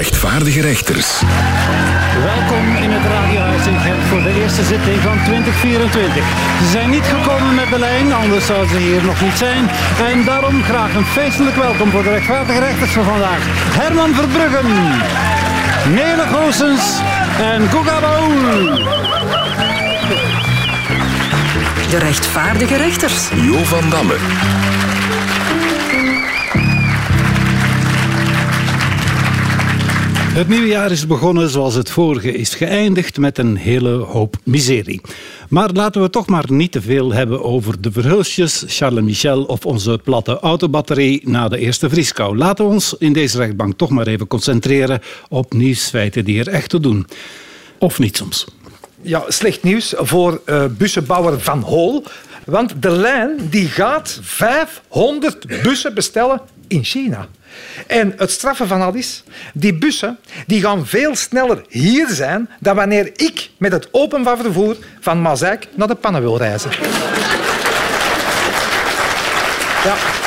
rechtvaardige rechters. Welkom in het Radiohuis in Gent voor de eerste zitting van 2024. Ze zijn niet gekomen met de lijn, anders zouden ze hier nog niet zijn. En daarom graag een feestelijk welkom voor de rechtvaardige rechters van vandaag. Herman Verbruggen, Nele Goossens en Guga. De rechtvaardige rechters. Jo van Damme. Het nieuwe jaar is begonnen zoals het vorige is geëindigd met een hele hoop miserie. Maar laten we toch maar niet te veel hebben over de verhulsjes, Charles Michel of onze platte autobatterie na de eerste vrieskou. Laten we ons in deze rechtbank toch maar even concentreren op nieuwsfeiten die er echt te doen. Of niet soms. Ja, slecht nieuws voor uh, bussenbouwer Van Hol. Want de lijn die gaat 500 bussen bestellen in China. En het straffen van al is, die bussen die gaan veel sneller hier zijn dan wanneer ik met het openbaar vervoer van Mazeik naar de Pannen wil reizen. Ja.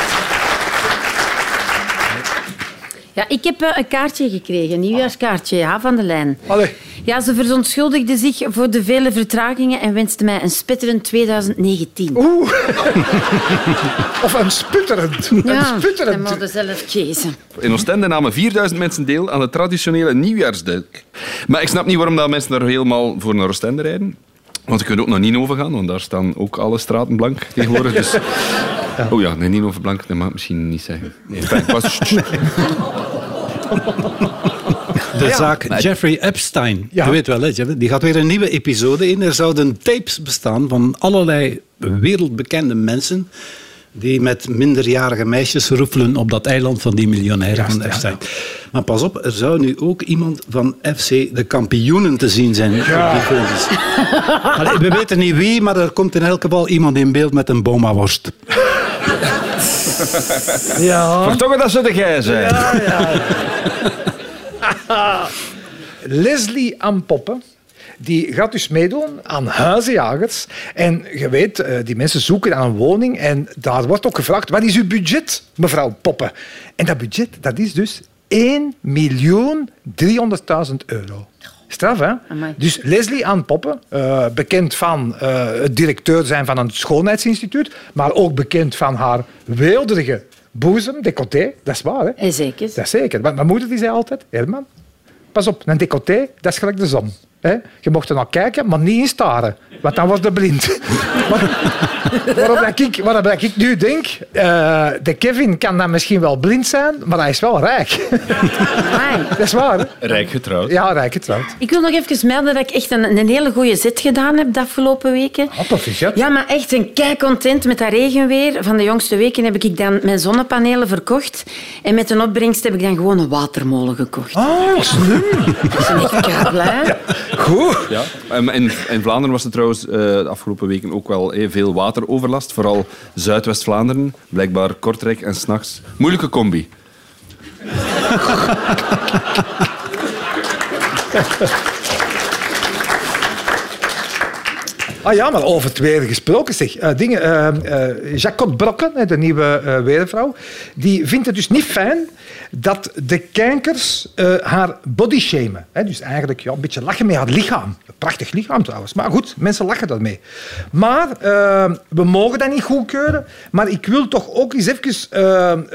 Ja, ik heb eh, een kaartje gekregen, een nieuwjaarskaartje ja, van de lijn. Allee. Ja, ze verontschuldigde zich voor de vele vertragingen en wenste mij een spitterend 2019. Oeh. of een sputterend. Ja, een dat moet zelf kiezen. In Oostende namen 4000 mensen deel aan de traditionele nieuwjaarsduik. Maar ik snap niet waarom dat mensen daar helemaal voor naar Oostende rijden. Want je kunt ook naar Nino gaan, want daar staan ook alle straten blank tegenwoordig. Dus... Ja. Oh ja, nee, Nino blank, dat mag ik misschien niet zeggen. Nee, fijn, pas... De zaak Jeffrey Epstein. Je weet wel, hè, die gaat weer een nieuwe episode in. Er zouden tapes bestaan van allerlei wereldbekende mensen die met minderjarige meisjes roefelen op dat eiland van die miljonairen van Epstein. Maar pas op, er zou nu ook iemand van FC de kampioenen te zien zijn. Allee, we weten niet wie, maar er komt in elk geval iemand in beeld met een boma-worst. Ja. Vertongen dat ze de gij zijn. Ja, ja. Leslie Ampoppen die gaat dus meedoen aan huizenjagers. En je weet, eh, die mensen zoeken aan een woning en daar wordt ook gevraagd, wat is uw budget, mevrouw Poppen? En dat budget, dat is dus 1 miljoen 300.000 euro. Straf, hè? Amai. Dus Leslie Ann Poppen, uh, bekend van uh, het directeur zijn van een schoonheidsinstituut, maar ook bekend van haar weelderige boezem, decolleté. Dat is waar, hè? Eh, Zeker. Dat is zeker. Want mijn moeder die zei altijd, Herman, pas op, een decolleté, dat is gelijk de zon. Hè? Je mocht er naar kijken, maar niet in staren, want dan word je blind. waarop, dat ik, waarop dat ik nu denk, uh, de Kevin kan dan misschien wel blind zijn, maar hij is wel rijk. Dat is waar. Hè? Rijk getrouwd. Ja, rijk getrouwd. Ik wil nog even melden dat ik echt een, een hele goede zet gedaan heb de afgelopen weken. Oh, proficiat. Ja, maar echt een kei content met dat regenweer. Van de jongste weken heb ik dan mijn zonnepanelen verkocht. En met een opbrengst heb ik dan gewoon een watermolen gekocht. Oh, slim. Ik ben echt kei blij. Goed. Ja. En in, in Vlaanderen was er trouwens uh, de afgelopen weken ook wel eh, veel wateroverlast. Vooral Zuidwest-Vlaanderen, blijkbaar Kortrijk en s'nachts. Moeilijke combi. Ah ja, maar over het weer gesproken zeg. Uh, dingen, uh, uh, Jacques Brokken, de nieuwe weervrouw, die vindt het dus niet fijn dat de kijkers haar body shamen. Dus eigenlijk ja, een beetje lachen met haar lichaam. Een prachtig lichaam trouwens. Maar goed, mensen lachen daarmee. Maar we mogen dat niet goedkeuren. Maar ik wil toch ook eens even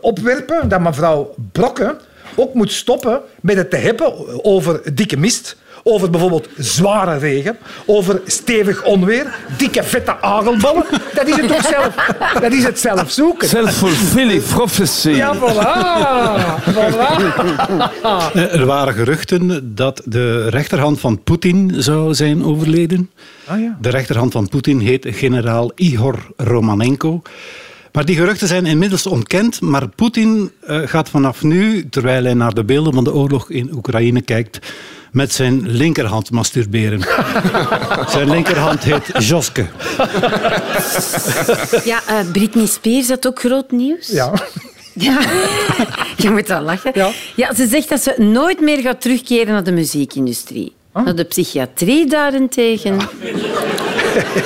opwerpen dat mevrouw Brokken ook moet stoppen met het te hebben over dikke mist over bijvoorbeeld zware regen, over stevig onweer, dikke vette agelballen. Dat is het toch zelf, dat is het zelf zoeken. Self-fulfilling prophecy. Ja, voilà. voilà. Er waren geruchten dat de rechterhand van Poetin zou zijn overleden. Ah, ja. De rechterhand van Poetin heet generaal Igor Romanenko. Maar die geruchten zijn inmiddels ontkend. Maar Poetin uh, gaat vanaf nu, terwijl hij naar de beelden van de oorlog in Oekraïne kijkt, met zijn linkerhand masturberen. zijn linkerhand heet Joske. Ja, uh, Britney Spears had ook groot nieuws. Ja. Ja, je moet wel lachen. Ja. ja, ze zegt dat ze nooit meer gaat terugkeren naar de muziekindustrie. Ah. Naar de psychiatrie daarentegen.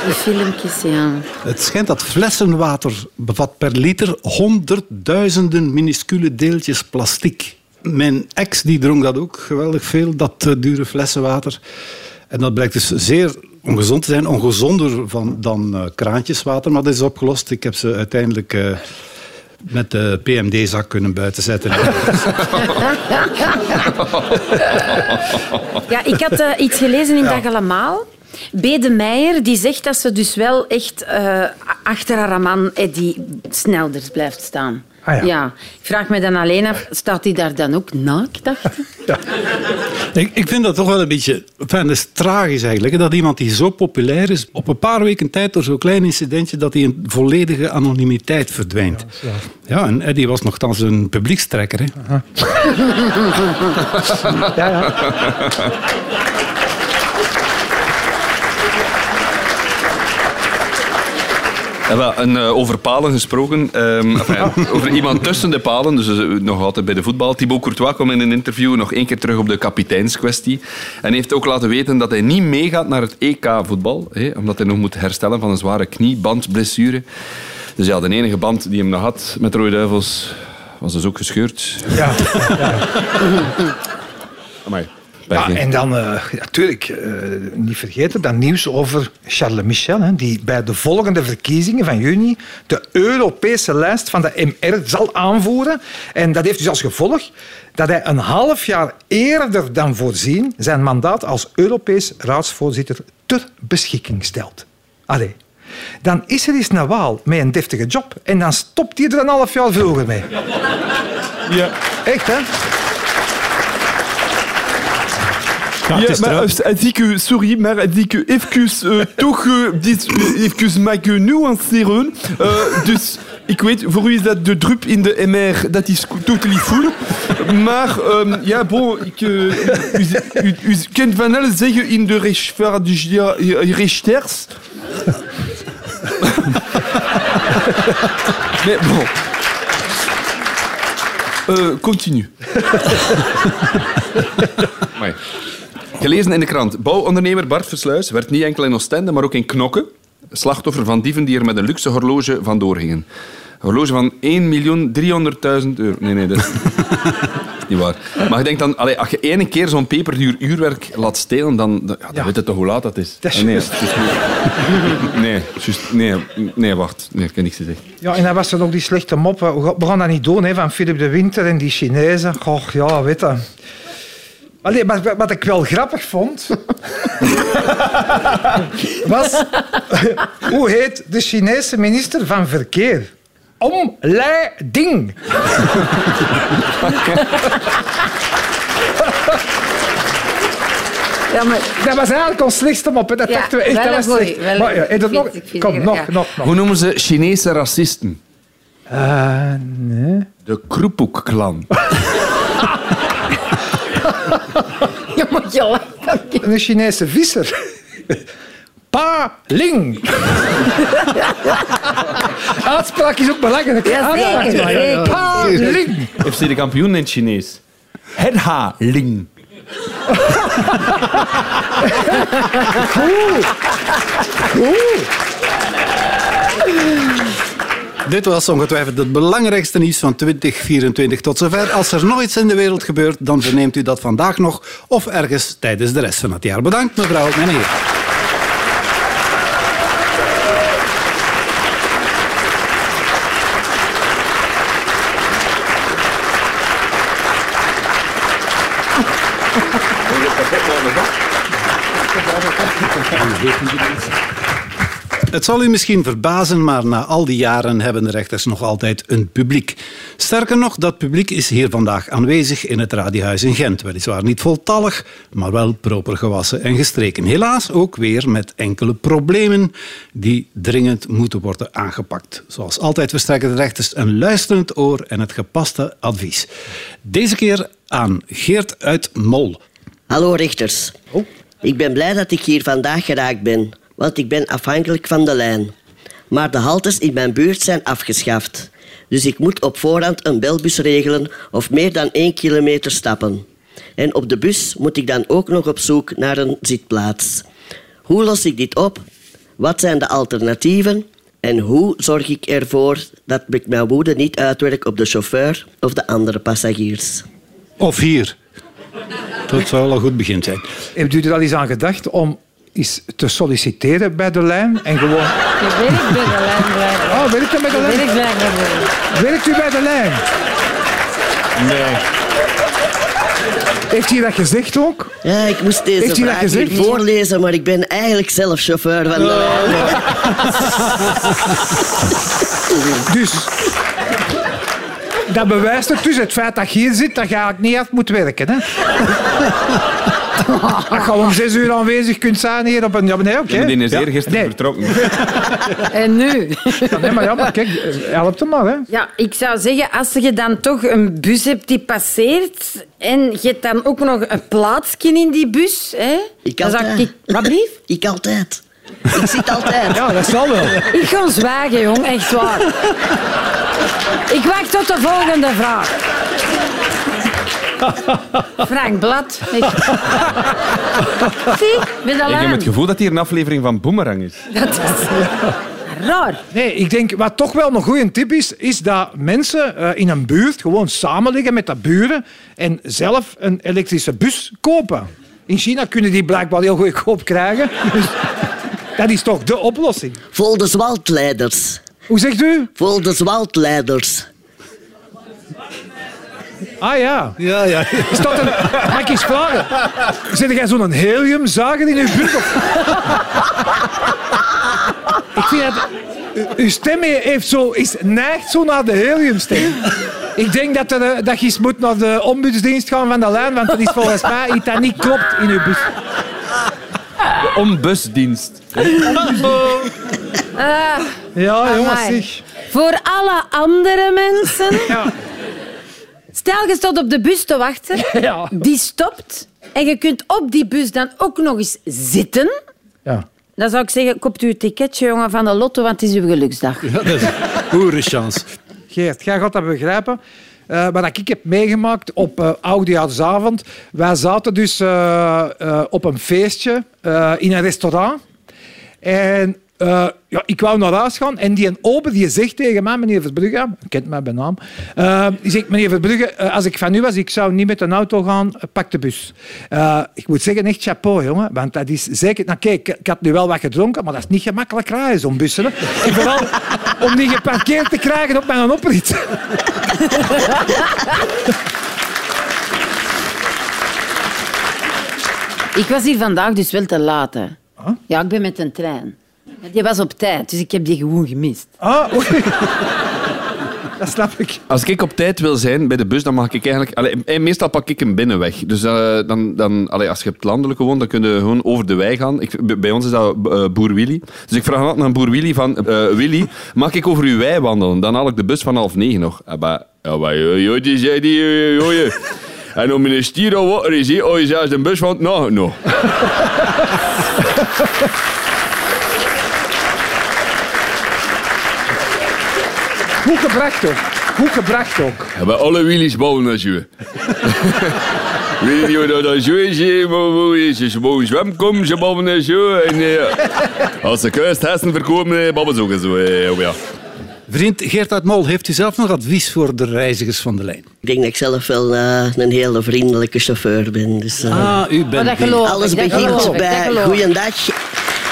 Die filmpjes, ja. Het schijnt dat flessenwater bevat per liter honderdduizenden minuscule deeltjes plastic. Mijn ex die dronk dat ook geweldig veel, dat uh, dure flessen water. En dat blijkt dus zeer ongezond te zijn. Ongezonder van, dan uh, kraantjeswater, maar dat is opgelost. Ik heb ze uiteindelijk... Uh, met de PMD-zak kunnen buitenzetten. ja, ik had uh, iets gelezen in ja. Dag Allemaal. Bede Meijer die zegt dat ze dus wel echt uh, achter haar man Eddie Snelders blijft staan. Ah, ja. ja. Ik vraag me dan alleen af, staat hij daar dan ook naakt achter? Ja. Ik, ik vind dat toch wel een beetje... Enfin, dat is tragisch eigenlijk, dat iemand die zo populair is, op een paar weken tijd door zo'n klein incidentje, dat hij in volledige anonimiteit verdwijnt. Ja, ja en Eddie was nogthans een publiekstrekker. Hè. Uh -huh. ja, ja. Ja, wel, en, uh, over palen gesproken. Um, enfin, over iemand tussen de palen, dus uh, nog altijd bij de voetbal. Thibaut Courtois kwam in een interview nog één keer terug op de kapiteinskwestie. En heeft ook laten weten dat hij niet meegaat naar het EK-voetbal. Omdat hij nog moet herstellen van een zware kniebandblessure. Dus ja, de enige band die hem nog had met de Rode Duivels was dus ook gescheurd. Ja. ja. Amai. Ja, en dan natuurlijk uh, niet vergeten dat nieuws over Charles Michel, hè, die bij de volgende verkiezingen van juni de Europese lijst van de MR zal aanvoeren. En dat heeft dus als gevolg dat hij een half jaar eerder dan voorzien zijn mandaat als Europees raadsvoorzitter ter beschikking stelt. Allee. Dan is er eens een waal met een deftige job en dan stopt hij er een half jaar vroeger mee. Ja. Echt, hè? Ja, ja maar als ik, sorry, maar als ik even uh, toch uh, dit even mag nuanceren. Uh, dus ik weet, voor u is dat de drup in de MR, dat is totally full. Maar um, ja, bon, ik, u, u, u, kunt van alles zeggen in de rechters. Mais bon. Uh, continue. ouais. Gelezen in de krant. Bouwondernemer Bart Versluis werd niet enkel in Oostende, maar ook in Knokke slachtoffer van dieven die er met een luxe horloge vandoor gingen. Een horloge van 1.300.000 euro. Nee, nee, dat is niet waar. Maar ik denk dan, allee, als je ene keer zo'n peperduur uurwerk laat stelen, dan, ja, dan ja. weet je toch hoe laat dat is. Dat is nee, het is niet... nee, just, nee, nee, wacht. Nee, ik kan niks zeggen. Ja, en dan was er nog die slechte mop. We gaan dat niet doen, hè, van Philip de Winter en die Chinezen. Goh, ja, weet je... Allee, maar wat ik wel grappig vond, was hoe heet de Chinese minister van Verkeer? Omleiding. Ja, maar... Dat was eigenlijk ons slechtste mop. Dat Ja, dachten we echt. wel Dat was slecht. Maar ja, dat nog? Kom, nog, ja. nog, nog. Hoe noemen ze Chinese racisten? Eh, nee. De Kroepoek-klan. Je moet je lachen. Een Chinese visser. Pa Ling. Uitspraak is ook belangrijk. Ja, zeker, Uitspraak. zeker, Pa. Ling. FC de kampioen in het Chinees. Het Ha-ling. Dit was ongetwijfeld het belangrijkste nieuws van 2024 tot zover. Als er nog iets in de wereld gebeurt, dan verneemt u dat vandaag nog of ergens tijdens de rest van het jaar. Bedankt mevrouw en heren. Het zal u misschien verbazen, maar na al die jaren hebben de rechters nog altijd een publiek. Sterker nog, dat publiek is hier vandaag aanwezig in het Radiohuis in Gent. Weliswaar niet voltallig, maar wel proper gewassen en gestreken. Helaas ook weer met enkele problemen die dringend moeten worden aangepakt. Zoals altijd verstrekken de rechters een luisterend oor en het gepaste advies. Deze keer aan Geert uit Mol. Hallo rechters. Ik ben blij dat ik hier vandaag geraakt ben, want ik ben afhankelijk van de lijn. Maar de haltes in mijn buurt zijn afgeschaft. Dus ik moet op voorhand een belbus regelen of meer dan één kilometer stappen. En op de bus moet ik dan ook nog op zoek naar een zitplaats. Hoe los ik dit op? Wat zijn de alternatieven? En hoe zorg ik ervoor dat ik mijn woede niet uitwerk op de chauffeur of de andere passagiers? Of hier. Dat zou al een goed begin zijn. Heeft u er al eens aan gedacht om eens te solliciteren bij de lijn en gewoon... Ik werk bij de lijn blijven. Oh, werkt u bij de Ik lijn? werk. Werkt u bij de lijn? Nee. Heeft hij dat gezegd ook? Ja, ik moest deze Heeft dat hier voorlezen, maar ik ben eigenlijk zelf chauffeur van de lijn. Dus... Dat bewijst het dus, het feit dat je hier zit, dat je eigenlijk niet hard moet werken. Hè? Dat je al om zes uur aanwezig kunt zijn hier op een... Ja, nee, oké. Die is Ja. eergisteren Nee, vertrokken. En nu? ja, nee, maar ja, maar kijk, helpt hem maar. Hè. Ja, ik zou zeggen, als je dan toch een bus hebt die passeert en je hebt dan ook nog een plaatsje in die bus, hè? Ik dan zou altijd. ik... Wat blief? Ik altijd. Ik zit altijd. Ja, dat zal wel. Ik ga zwijgen, jong, echt waar. Ik wacht tot de volgende vraag. Frank Blad. Ik... Zie, Ik heb het gevoel dat hier een aflevering van Boomerang is. Dat is raar. Nee, ik denk, wat toch wel een goede tip is, is dat mensen eh, in een buurt gewoon samenliggen met de buren en zelf een elektrische bus kopen. In China kunnen die blijkbaar heel goedkoop krijgen. Dus dat is toch de oplossing. Vol de zwaltleiders. Hoe zegt u? Vol de zwaltleiders. Ah ja. Ja, ja. Is dat een... Mag ik eens vragen? Zit jij zo'n heliumzager in uw buurt? Of... ik vind dat... Uw stem heeft zo, is, neigt zo naar de heliumstem. Ik denk dat, er, eh, dat je eens moet naar de ombudsdienst gaan van de lijn, want dat is volgens mij iets dat niet klopt in uw bus. Ombusdienst. Ja, jongens, zeg. Voor alle andere mensen... Ja. Stel, je staat op de bus te wachten. Ja. Die stopt. En je kunt op die bus dan ook nog eens zitten. Ja. Dan zou ik zeggen, koopt u een ticketje jongen, van de lotto, want het is uw geluksdag. Dat is een oerenchance. Geert, jij gaat dat begrijpen. Eh wat ik heb meegemaakt op eh Oudejaarsavond. Wij zaten dus eh, eh, op een feestje eh, in een restaurant. En eh, ja, ik wou naar huis gaan en die een ober die zegt tegen mij, meneer Verbrugge, kent mij bij naam, eh, die zegt, meneer Verbrugge, eh, als ik van u was, ik zou niet met een auto gaan, pak de bus. Ik moet zeggen, echt chapeau, jongen, want dat is zeker... Nou kijk, ik had nu wel wat gedronken, maar dat is niet gemakkelijk rijden, zo'n bussen. hè. En vooral om die geparkeerd te krijgen op mijn oprit. Ik was hier vandaag dus wel te laat. Hè. Ja, ik ben met een trein. Die was op tijd, dus ik heb die gewoon gemist. Ah, oei. Dat snap ik. Als ik op tijd wil zijn bij de bus, dan mag ik eigenlijk... Allee, eh, meestal pak ik een binnenweg. Dus eh, dan, dan, allee, als je op het landelijke woont, dan kun je gewoon over de wei gaan. Ik, bij ons is dat eh, Boer Willy. Dus ik vraag altijd aan Boer Willy van... eh, Willy, mag ik over uw wei wandelen? Dan haal ik de bus van half negen nog. Ah, ja, maar joh, joh, die zei die... En om een stier al water is, hè, oh, je zelfs de bus van... Nou, nou. Goed gebracht ook. Goed gebracht ook. Ja, maar alle Willys bouwen als je. Weet je wat dat zo is? hè? Maar hoe is het? Ze bouwen zwemkom, ze bouwen en zo. En, eh, als ze kuisthessen verkopen, eh, bouwen ze ook zo. eh, oh ja. Vriend Geert uit Mol, heeft u zelf nog advies voor de reizigers van de lijn? Ik denk dat ik zelf wel eh, een hele vriendelijke chauffeur ben. Dus, Ah, u Maar bent dat geloof alles begint bij goeiedag.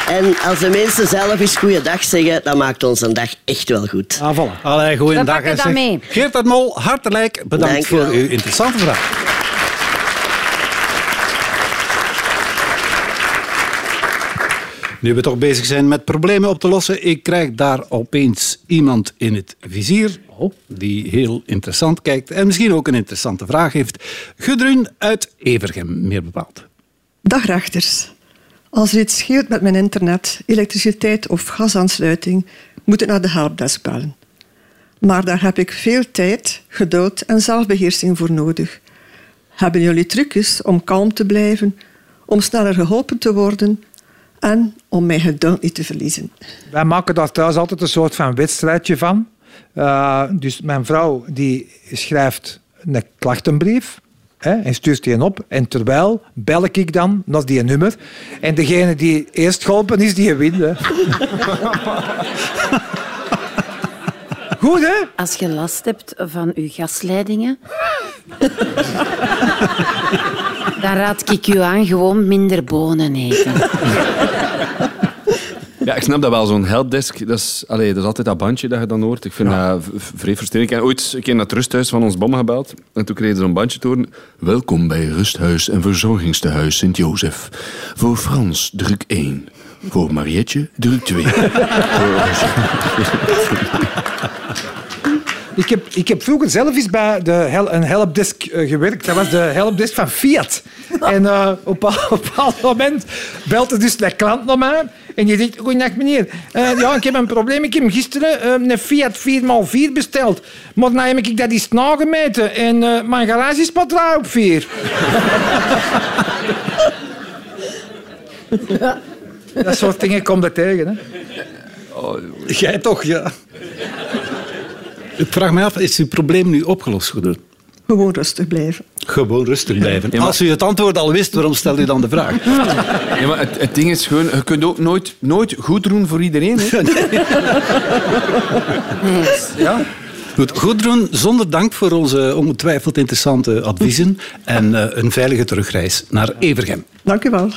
En als de mensen zelf eens goeiedag zeggen, dan maakt ons een dag echt wel goed. Ah, voilà. Allee, We goeiedag. pakken hè, dat mee. Geert uit Mol, hartelijk bedankt Dank voor wel. uw interessante vraag. Nu we toch bezig zijn met problemen op te lossen, ik krijg daar opeens iemand in het vizier die heel interessant kijkt en misschien ook een interessante vraag heeft. Gudrun uit Evergem, meer bepaald. Dag rechters. Als er iets scheelt met mijn internet, elektriciteit of gasaansluiting, moet ik naar de helpdesk bellen. Maar daar heb ik veel tijd, geduld en zelfbeheersing voor nodig. Hebben jullie trucjes om kalm te blijven, om sneller geholpen te worden en om mijn geduld niet te verliezen? Wij maken daar thuis altijd een soort van wedstrijdje van. Eh, dus mijn vrouw die schrijft een klachtenbrief hè, en stuurt die op. En terwijl bel ik dan naar die nummer. En degene die eerst geholpen is, die wint. Goed, hè? Als je last hebt van je gasleidingen, Dan raad ik u aan gewoon minder bonen eten. Ja, ik snap dat wel. Zo'n helpdesk, dat is, allee, dat is altijd dat bandje dat je dan hoort. Ik vind dat vrij frustrerend. Ik heb ooit een keer naar het rusthuis van ons bommen gebeld. En toen kreeg je zo'n bandje te horen. Welkom bij Rusthuis en Verzorgingstehuis Sint-Jozef. Voor Frans, druk 1. Voor Marietje, druk 2. Ik heb, ik heb vroeger zelf eens bij de hel, een helpdesk eh, gewerkt. Dat was de helpdesk van Fiat. En eh, op, een- op een bepaald moment belt er dus de klant naar mij. En die zegt, goeiedag meneer. Eh, ja, ik heb een probleem. Ik heb gisteren eh, een Fiat 4x4 besteld. Maar nou heb ik dat eens nagemeten. En eh, mijn garage is pas draai op 4. Dat soort dingen komt er tegen. Hè? Jij toch, ja. Ik vraag me af, is uw probleem nu opgelost, Goederen? Gewoon rustig blijven. Gewoon rustig blijven. Ja, maar- Als u het antwoord al wist, waarom stelt u dan de vraag? Ja, maar het, het ding is gewoon, je kunt ook nooit, nooit goed doen voor iedereen. Hè? Ja. Goed, Goedroen, zonder dank voor onze ongetwijfeld interessante adviezen en eh, een veilige terugreis naar Evergem. Dank u wel.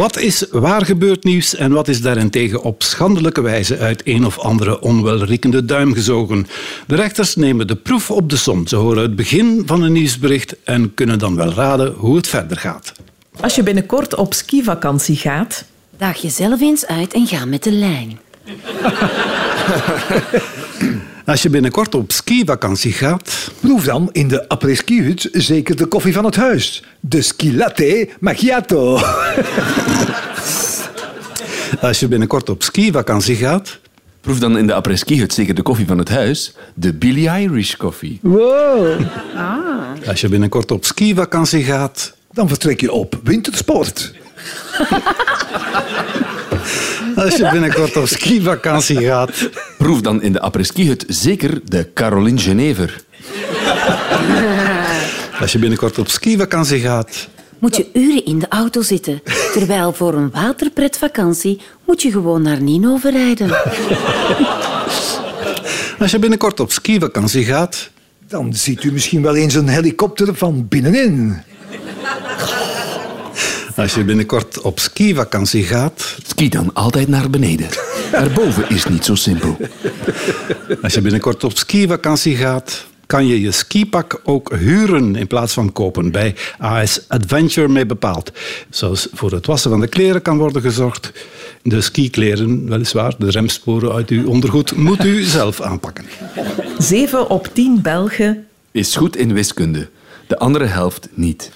Wat is waar gebeurd nieuws en wat is daarentegen op schandelijke wijze uit een of andere onwelriekende duim gezogen? De rechters nemen de proef op de som. Ze horen het begin van een nieuwsbericht en kunnen dan wel raden hoe het verder gaat. Als je binnenkort op skivakantie gaat, Daag jezelf eens uit en ga met de lijn. Als je binnenkort op skivakantie gaat, Proef dan in de après-ski-hut zeker de koffie van het huis. De ski latte macchiato. als je binnenkort op skivakantie gaat, Proef dan in de après-ski-hut zeker de koffie van het huis. De Billy Irish koffie. Wow. als je binnenkort op skivakantie gaat, Dan vertrek je op wintersport. als je binnenkort op skivakantie gaat, Proef dan in de après-ski-hut zeker de Caroline Genever. als je binnenkort op skivakantie gaat, Moet je uren in de auto zitten. Terwijl voor een waterpretvakantie moet je gewoon naar Nino rijden. als je binnenkort op skivakantie gaat, Dan ziet u misschien wel eens een helikopter van binnenin. Als je binnenkort op skivakantie gaat, Ski dan altijd naar beneden. Erboven is niet zo simpel. Als je binnenkort op skivakantie gaat, kan je je skipak ook huren in plaats van kopen. Bij AS Adventure mee bepaald. Zoals voor het wassen van de kleren kan worden gezorgd. De skikleren, weliswaar, de remsporen uit uw ondergoed, moet u zelf aanpakken. 7 op 10 Belgen Is goed in wiskunde. De andere helft niet.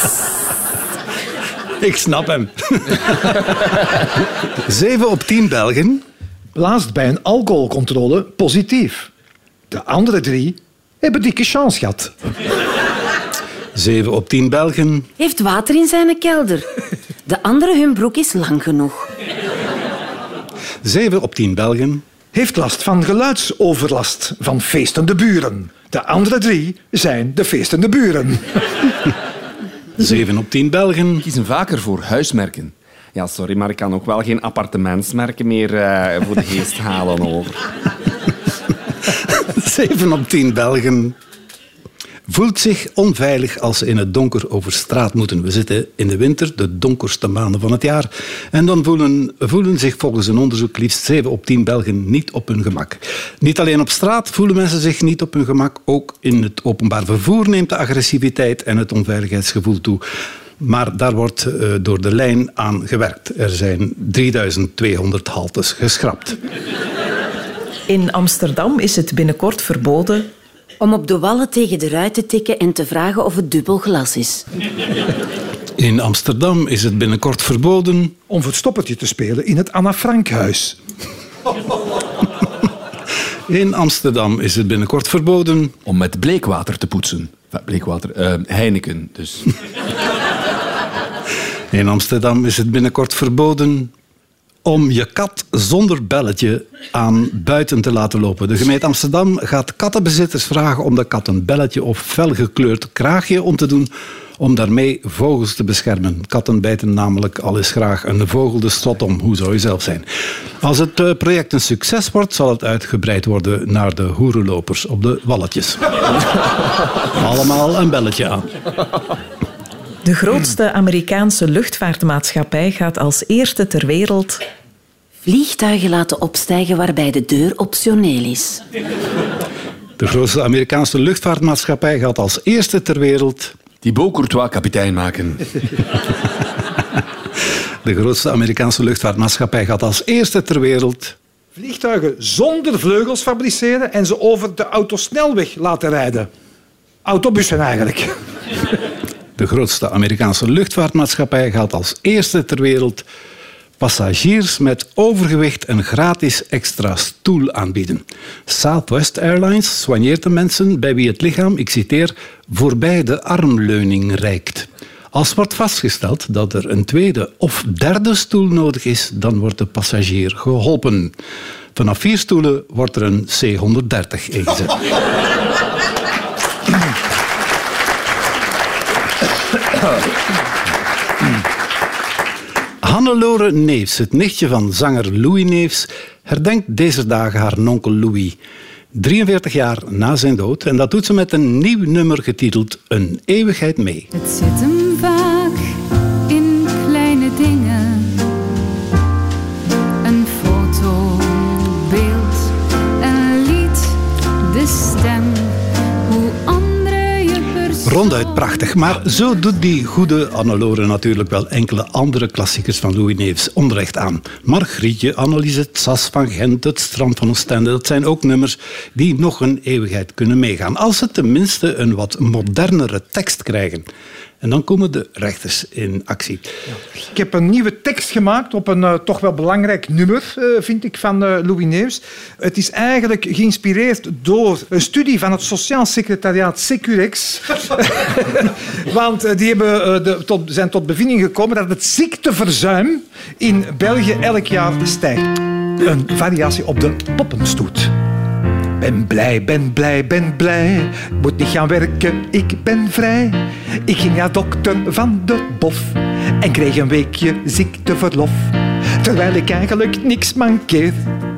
Ik snap hem. 7 op 10 Belgen. Blaast bij een alcoholcontrole positief. De andere drie hebben dikke chance gehad. 7 op 10 Belgen. Heeft water in zijn kelder. De andere hun broek is lang genoeg. 7 op 10 Belgen. Heeft last van geluidsoverlast van feestende buren. De andere drie zijn de feestende buren. 7 op 10 Belgen. Kiezen vaker voor huismerken. Ja, sorry, maar ik kan ook wel geen appartementsmerken meer eh, voor de geest halen. Over. 7 op 10 Belgen voelt zich onveilig als ze in het donker over straat moeten. We zitten in de winter, de donkerste maanden van het jaar. En dan voelen, voelen zich volgens een onderzoek liefst 7 op 10 Belgen niet op hun gemak. Niet alleen op straat voelen mensen zich niet op hun gemak, ook in het openbaar vervoer neemt de agressiviteit en het onveiligheidsgevoel toe. Maar daar wordt eh, door de lijn aan gewerkt. Er zijn 3200 haltes geschrapt. in Amsterdam is het binnenkort verboden Om op de wallen tegen de ruit te tikken en te vragen of het dubbel glas is. In Amsterdam is het binnenkort verboden Om verstoppertje te spelen in het Anna Frankhuis. In Amsterdam is het binnenkort verboden. Om met bleekwater te poetsen. Enfin, bleekwater, eh, Heineken dus. In Amsterdam is het binnenkort verboden om je kat zonder belletje aan buiten te laten lopen. De gemeente Amsterdam gaat kattenbezitters vragen om de kat een belletje of felgekleurd kraagje om te doen om daarmee vogels te beschermen. Katten bijten namelijk al eens graag een vogel de strot om. Hoe zou je zelf zijn? Als het eh, project een succes wordt, zal het uitgebreid worden naar de hoerenlopers op de walletjes. Allemaal een belletje aan. De grootste Amerikaanse luchtvaartmaatschappij gaat als eerste ter wereld Vliegtuigen laten opstijgen waarbij de deur optioneel is. De grootste Amerikaanse luchtvaartmaatschappij gaat als eerste ter wereld... Thibaut Courtois kapitein maken. De grootste Amerikaanse luchtvaartmaatschappij gaat als eerste ter wereld... Vliegtuigen zonder vleugels fabriceren en ze over de autosnelweg laten rijden. Autobussen eigenlijk. De grootste Amerikaanse luchtvaartmaatschappij gaat als eerste ter wereld passagiers met overgewicht een gratis extra stoel aanbieden. Southwest Airlines soigneert de mensen bij wie het lichaam, ik citeer, voorbij de armleuning reikt. Als wordt vastgesteld dat er een tweede of derde stoel nodig is, dan wordt de passagier geholpen. Vanaf vier stoelen wordt er een C-130 ingezet. Hannelore Neefs, het nichtje van zanger Louis Neefs, herdenkt deze dagen haar nonkel Louis. 43 jaar na zijn dood. En dat doet ze met een nieuw nummer getiteld Een eeuwigheid mee. Het zit hem Ronduit prachtig, maar zo doet die goede Annelore natuurlijk wel enkele andere klassiekers van Louis Neefs onrecht aan. Margrietje, Annelies, het Sas van Gent, het Strand van Oostende, dat zijn ook nummers die nog een eeuwigheid kunnen meegaan. Als ze tenminste een wat modernere tekst krijgen. En dan komen de rechters in actie. Ik heb een nieuwe tekst gemaakt op een eh, toch wel belangrijk nummer, eh, vind ik, van eh, Louis Neefs. Het is eigenlijk geïnspireerd door een studie van het Sociaal Secretariaat Securex. Want die hebben, de, tot, zijn tot bevinding gekomen dat het ziekteverzuim in België elk jaar stijgt. Een variatie op de poppenstoet. Ben blij, ben blij, ben blij. Moet niet gaan werken, ik ben vrij. Ik ging naar dokter van de Bof en kreeg een weekje ziekteverlof. Terwijl ik eigenlijk niks mankeer,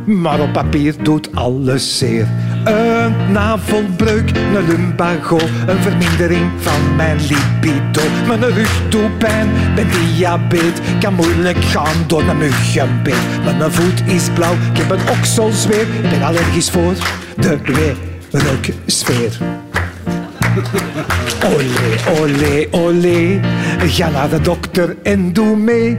maar op papier doet alles zeer. Een navelbreuk, een lumbago, een vermindering van mijn libido. Mijn rug doet pijn, ben diabetes, kan moeilijk gaan door een muggenbeet. Mijn voet is blauw, ik heb een okselzweer, ik ben allergisch voor de werksfeer. Olé, olé, olé, ga naar de dokter en doe mee.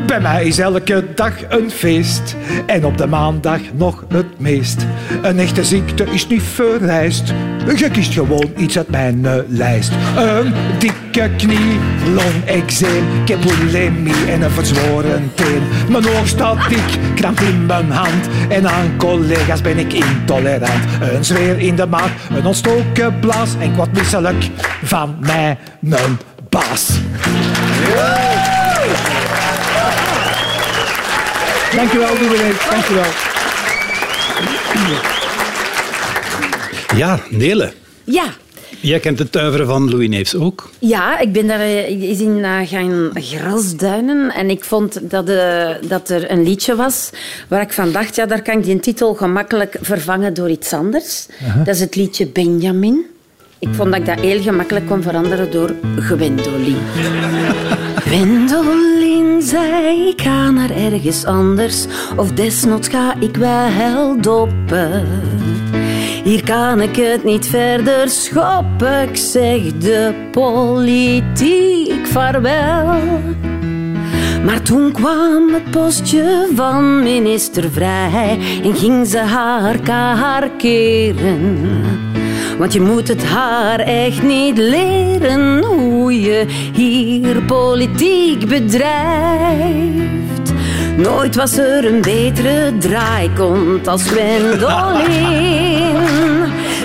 Bij mij is elke dag een feest en op de maandag nog het meest. Een echte ziekte is niet verrijst, je kiest gewoon iets uit mijn eh, lijst. Een dikke knie, long-eczeem, ik heb bulimie en een verzworen teen. Mijn oog staat kramp in mijn hand en aan collega's ben ik intolerant. Een zweer in de maag, een ontstoken blaas en word misselijk van mij, mijn baas. Dankjewel, dominee. Dankjewel. Ja, Nele. Ja, Jij kent het tuiveren van Louis Neefs ook. Ja, ik ben daar eh, eens in eh, gaan grasduinen en ik vond dat, eh, dat er een liedje was waar ik van dacht, ja, daar kan ik die titel gemakkelijk vervangen door iets anders. Dat is het liedje Benjamin. Ik vond dat ik dat heel gemakkelijk kon veranderen door Gwendolyn. Gwendolyn zei, ik ga naar ergens anders of desnoods ga ik wel doppen. Hier kan ik het niet verder schoppen, ik zeg de politiek vaarwel. Maar toen kwam het postje van minister vrij en ging ze haar keren. Want je moet het haar echt niet leren hoe je hier politiek bedrijft. Nooit was er een betere draaikont als Gwendolyn.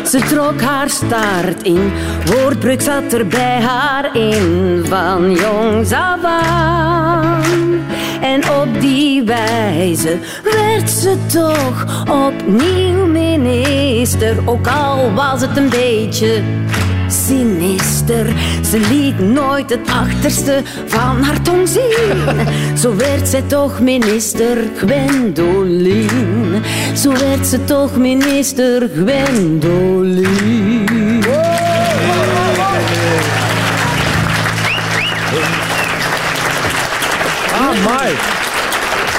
Ze trok haar staart in, woordbreuk zat er bij haar in, van jongs af. En op die wijze werd ze toch opnieuw minister, ook al was het een beetje sinister. Ze liet nooit het achterste van haar tong zien. Zo werd zij toch minister Gwendoline. Zo werd ze toch minister Gwendoline. Ah, my.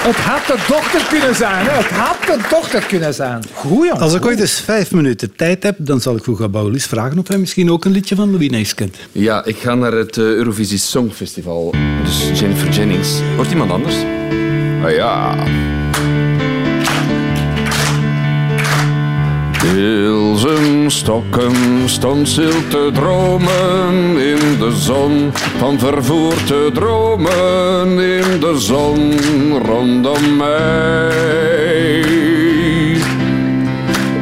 Het had de dochter kunnen zijn. Hè? Het had de dochter kunnen zijn. Goeie. Als ik ooit eens vijf minuten tijd heb, dan zal ik Hugo Baulis vragen of hij misschien ook een liedje van Louis Nees kent. Ja, ik ga naar het eh, Eurovisie Songfestival. Dus Jennifer Jennings. Wordt iemand anders? Ah ja. Bilzenstokken stond stil te dromen in de zon. Van vervoerd te dromen in de zon rondom mij.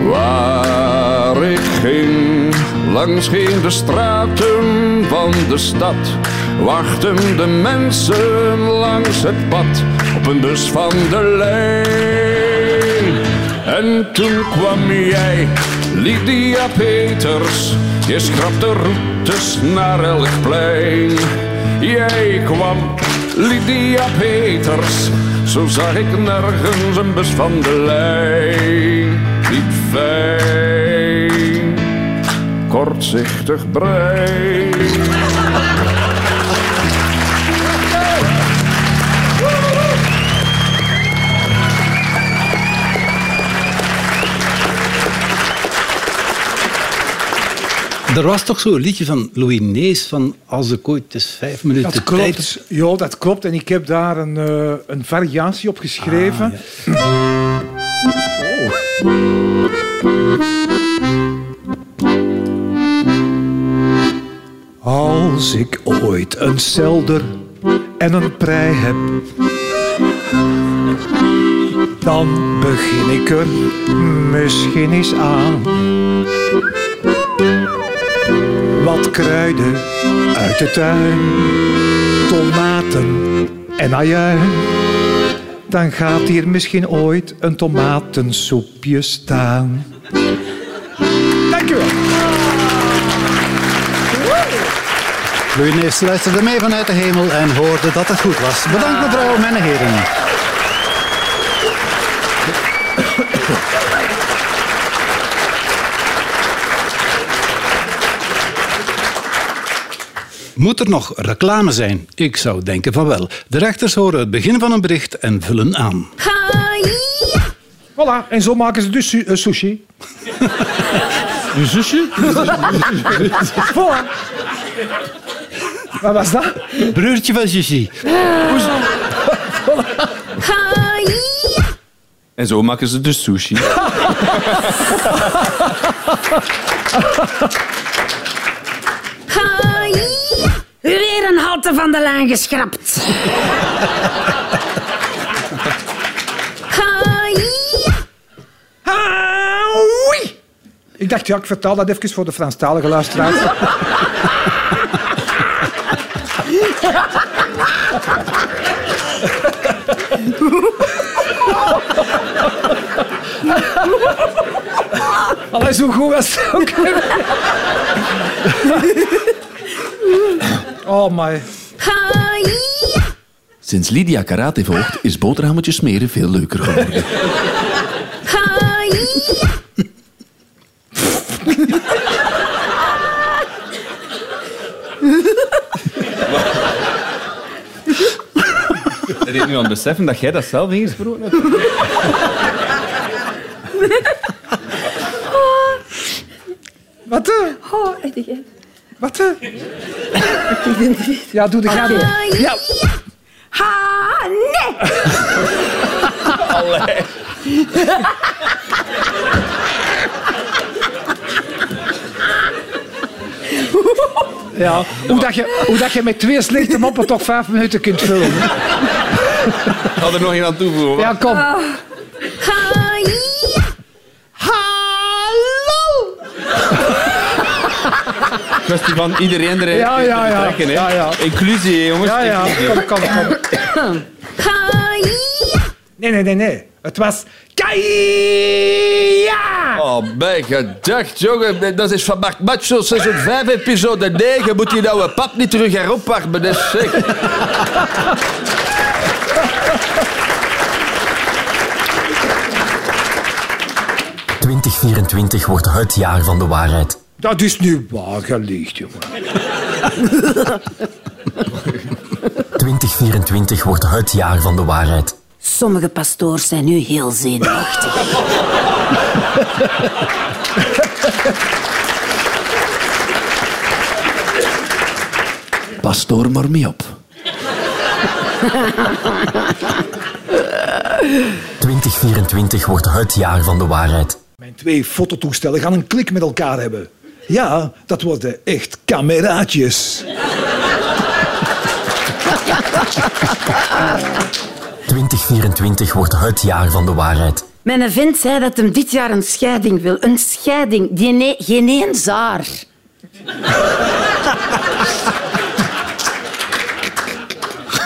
Waar ik ging, langs geen de straten van de stad. Wachten de mensen langs het pad op een bus van de lijn. En toen kwam jij, Lydia Peters. Je schrapte routes naar elk plein. Jij kwam, Lydia Peters. Zo zag ik nergens een bus van de lijn. Niet fijn, kortzichtig brein. Er was toch zo'n liedje van Louis Nees van Als ik ooit eens vijf minuten Dat tijd... klopt. Ja, dat klopt. En ik heb daar een, eh, een variatie op geschreven. Als ik ooit een selder en een prei heb, dan begin ik er misschien eens aan. Wat kruiden uit de tuin, tomaten en ajuin. Dan gaat hier misschien ooit een tomatensoepje staan. Dank u wel. Louis Nees luisterde mee vanuit de hemel en hoorde dat het goed was. Bedankt mevrouw, mijn heren. Moet er nog reclame zijn? Ik zou denken van wel. De rechters horen het begin van een bericht en vullen aan. Voilà, en zo maken ze dus eh, sushi. Een zusje? Voilà. Wat was dat? Broertje van Gigi. En zo maken ze dus sushi. Een halte van de lijn geschrapt. Ik dacht, ja, ik vertaal dat even voor de Franstalige luisteraars. Allee, zo goed was het ook. Oh, my. Sinds Lydia karate volgt, is boterhammetjes smeren veel leuker geworden. Ben je nu aan het beseffen dat jij dat zelf ingesproken hebt? Wat? eh? Oh, echt, Wat? eh? Ja, doe de gaan. Ja. Ha, nee! Allee. Ja, hoe, dat je, hoe dat je met twee slechte moppen toch vijf minuten kunt vullen. Ik had er nog aan toevoegen. Ja, kom. Kwestie van iedereen erin Ja, ja, ja. betrekken, hè. Ja, ja. Inclusie, jongens. Ja, ja, kom, kom, kom. Nee, nee, nee, nee. Het was ja! Oh, mijn gedacht, jongen. Dat is van Mark Macho, seizoen 5, episode 9. Moet je nou een pap niet terug heropwarmen, dat is zeg. 2024 wordt het jaar van de waarheid. Dat is nu waar gelicht, jongen. 2024 wordt het jaar van de waarheid. Sommige pastoors zijn nu heel zenuwachtig. Pastoor maar mee op. 2024 wordt het jaar van de waarheid. Mijn twee fototoestellen gaan een klik met elkaar hebben. Ja, dat worden echt kameraadjes. 2024 wordt het jaar van de waarheid. Mijn vent zei dat hem dit jaar een scheiding wil. Een scheiding, die nee, geen één zaar.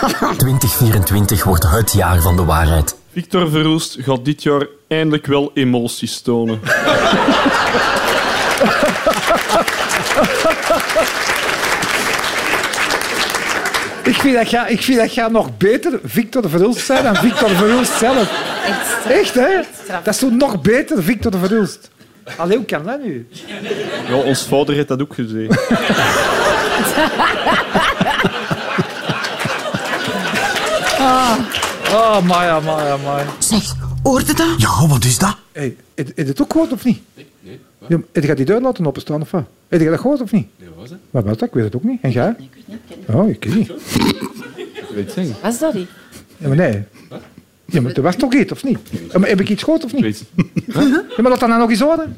Ha. 2024 wordt het jaar van de waarheid. Victor Verhulst gaat dit jaar eindelijk wel emoties tonen. Ik vind, dat ga, ik vind dat gaat nog beter Victor Verhulst zijn dan Victor Verhulst zelf. Echt, Echt, hè? Dat is toch nog beter Victor Verhulst. Allee, hoe kan dat nu? Ja, ons vader heeft dat ook gezien. Ah. Oh, Maya, Maya, Maya. Zeg, hoorde dat? Ja, wat is dat? Hey, heb je het ook gehoord of niet? Nee. nee ja, heb je die deur laten openstaan of wat? Heb je dat gehoord of niet? Nee, wat was dat? Wat was dat? Ik weet het ook niet. En jij? Nee, ik weet niet. Ik oh, ik weet niet. Ik weet het is dat? Ja, maar nee. Wat? Ja, maar er was toch iets, of niet? Ja, maar heb ik iets gehoord of niet? Huh? Ja, maar laat dat nou nog eens horen.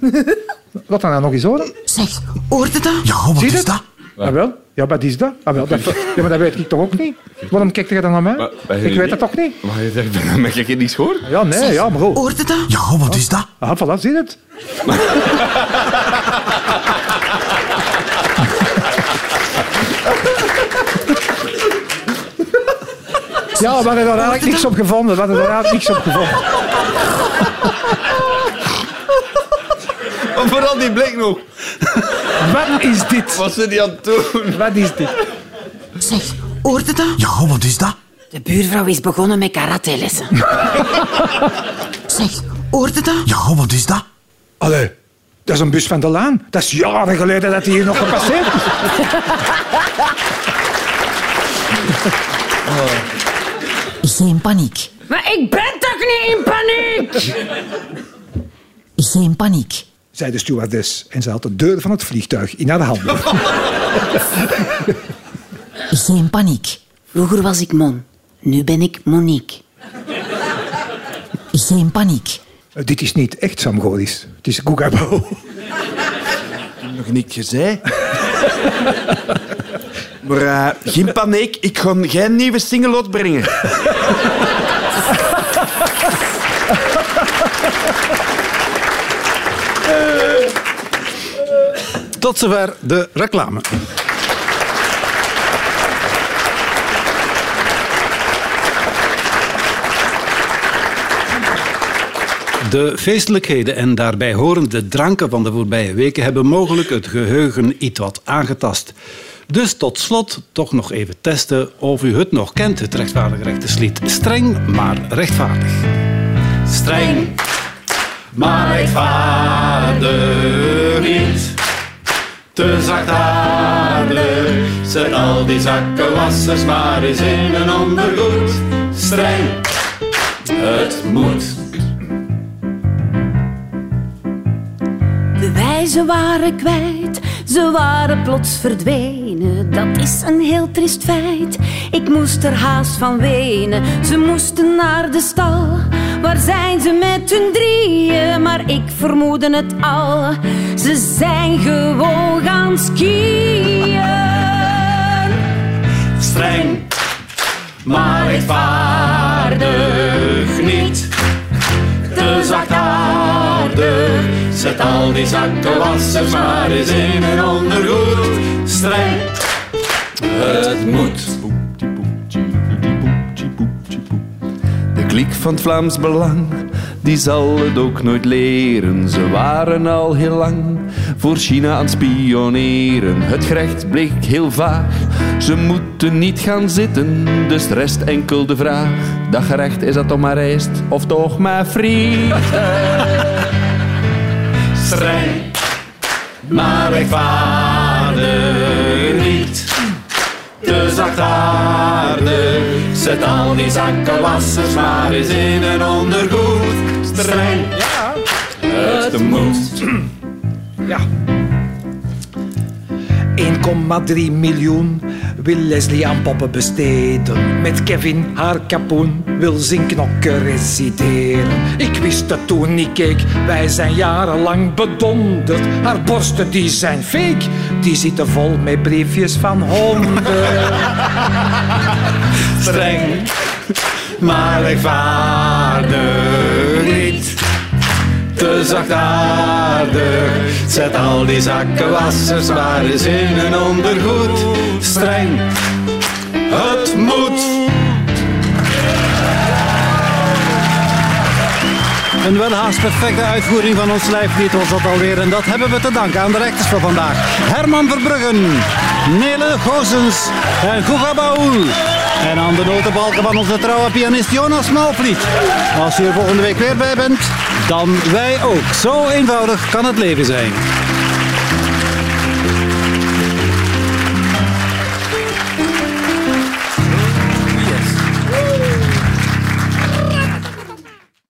Laat dat nou nog eens horen. Zeg, hoorde dat? Ja, wat Zie is het? dat? Ja, wel. Ja, wat is dat? Ah, wel, dat? Ja, maar dat weet ik toch ook niet? Waarom kijkt je dan naar mij? ik weet dat toch niet? Maar je zegt, maar heb je niets gehoord? Ja, nee, ja, maar goed. Hoorde dat? Ja, wat is dat? Ah, voilà, zie je het? Ja, we hadden daar eigenlijk niks op gevonden. We hadden daar eigenlijk niks op gevonden. Maar vooral die blik nog. Wat is dit? Wat zit die aan het doen? Wat is dit? Zeg, hoorde dat? Ja, wat is dat? De buurvrouw is begonnen met karatelessen. zeg, hoorde dat? Ja, wat is dat? Allee, dat is een bus van de Laan. Dat is jaren geleden dat hij hier nog gepasseerd is. Geen paniek. Maar ik ben toch niet in paniek? Geen paniek. Zei de stewardess en ze had de deur van het vliegtuig in haar handen. Geen paniek. Vroeger was ik Mon. Nu ben ik Monique. Geen paniek. Uh, dit is niet echt Sam Goris. Het is Koekabo. Nog niet gezegd. maar uh, geen paniek, ik ga geen nieuwe single uitbrengen. Tot zover de reclame. De feestelijkheden en daarbij horende dranken van de voorbije weken hebben mogelijk het geheugen iets wat aangetast. Dus tot slot toch nog even testen of u het nog kent, het rechtvaardige rechterslied. Streng, maar rechtvaardig. Streng, maar rechtvaardig niet. Te zachtaardig, zet al die zakkenwassers maar eens in een ondergoed. Streng, het moet. Wijzen waren kwijt, ze waren plots verdwenen. Dat is een heel triest feit. Ik moest er haast van wenen. Ze moesten naar de stal. Waar zijn ze met hun drieën? Maar ik vermoedde het al. Ze zijn gewoon gaan skiën. Streng, maar rechtvaardig niet. Te zet al die zakkenwassers maar eens in een ondergoed. Streng, het moet. De kliek van het Vlaams Belang, die zal het ook nooit leren. Ze waren al heel lang voor China aan het spioneren. Het gerecht bleek heel vaag, ze moeten niet gaan zitten. Dus rest enkel de vraag, dat gerecht is dat toch maar rijst of toch maar friet? Streng, maar rechtvaardig niet. Te zachtaardig, zet al die zakkenwassers maar eens in een ondergoed. Streng, ja, het moet. Ja. 1,3 miljoen wil Leslie aan poppen besteden. Met Kevin haar kapoen wil zijn knokken resideren. Ik wist het toen niet keek, wij zijn jarenlang bedonderd. Haar borsten die zijn fake, die zitten vol met briefjes van honden. Streng, maar rechtvaardig. Te zachtaardig, zet al die zakkenwassers maar eens in een ondergoed. Streng, het moet. Een welhaast perfecte uitvoering van ons lijflied was dat alweer. En dat hebben we te danken aan de rechters van vandaag. Herman Verbruggen, Nele Goossens en Guga Baul. En aan de notenbalken van onze trouwe pianist Jonas Malvliet. Als u er volgende week weer bij bent, dan wij ook. Zo eenvoudig kan het leven zijn.